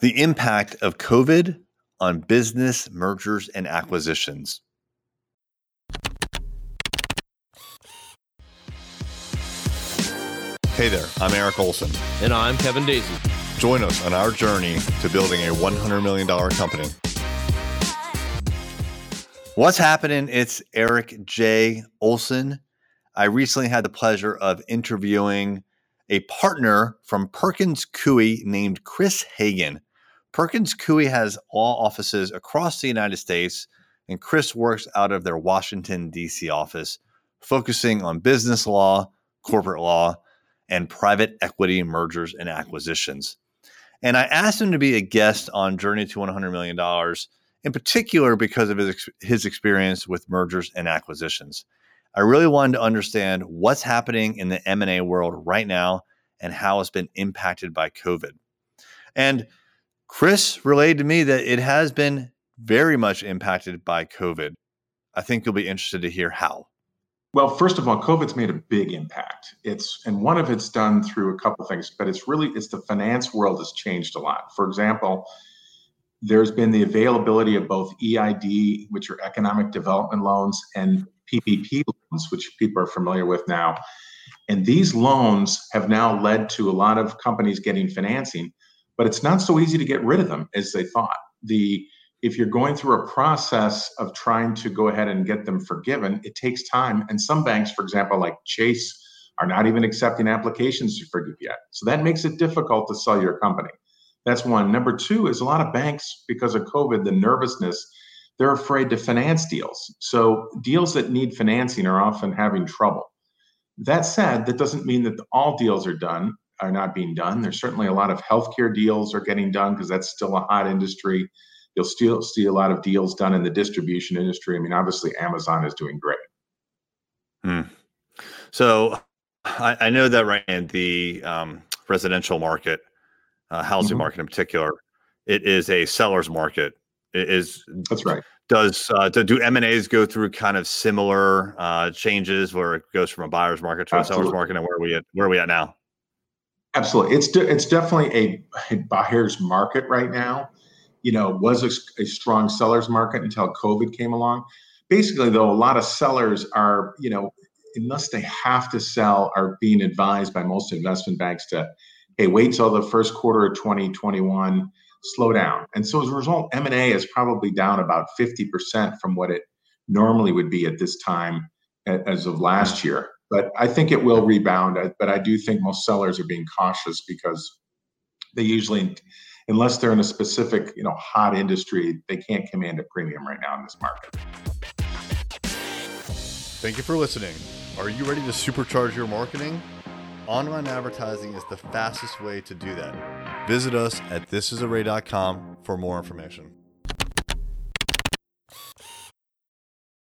The impact of COVID on business mergers and acquisitions. Hey there, I'm Eric Olson. And I'm Kevin Daisey. Join us on our journey to building a $100 million company. What's happening? It's Eric J. Olson. I recently had the pleasure of interviewing a partner from Perkins Coie named Chris Hagan. Perkins Coie has law offices across the United States, and Chris works out of their Washington, D.C. office, focusing on business law, corporate law, and private equity mergers and acquisitions. And I asked him to be a guest on Journey to $100 million in particular because of his, his experience with mergers and acquisitions. I really wanted to understand what's happening in the M&A world right now and how it's been impacted by COVID. And Chris relayed to me that it has been very much impacted by COVID. I think you'll be interested to hear how. Well, first of all, COVID's made a big impact. It's and one of it's done through a couple things, but it's really it's the finance world has changed a lot. For example, there's been the availability of both EID, which are economic development loans, and PPP loans, which people are familiar with now. And these loans have now led to a lot of companies getting financing, but it's not so easy to get rid of them as they thought. The if you're going through a process of trying to go ahead and get them forgiven, it takes time. And some banks, for example, like Chase, are not even accepting applications to forgive yet. So that makes it difficult to sell your company. That's one. Number two is a lot of banks, because of COVID, the nervousness, they're afraid to finance deals. So deals that need financing are often having trouble. That said, that doesn't mean that all deals are done, are not being done. There's certainly a lot of healthcare deals are getting done because that's still a hot industry. You'll still see a lot of deals done in the distribution industry. I mean, obviously, Amazon is doing great. Hmm. So I, I, know that right in the um, residential market, uh, housing mm-hmm. market in particular, it is a seller's market. It is that's right. Does uh, do M and A's go through kind of similar uh, changes where it goes from a buyer's market to Absolutely. a seller's market, and where are we at? Where are we at now? Absolutely, it's de- it's definitely a, a, buyer's market right now. You know, was a, a strong seller's market until COVID came along. Basically, though, a lot of sellers are you know unless they have to sell, are being advised by most investment banks to hey, wait till the first quarter of 2021, slow down. And so as a result, M&A is probably down about 50% from what it normally would be at this time as of last year. But I think it will rebound. But I do think most sellers are being cautious because they usually, unless they're in a specific, you know, hot industry, they can't command a premium right now in this market. Thank you for listening. Are you ready to supercharge your marketing? Online advertising is the fastest way to do that. Visit us at thisisarray.com for more information.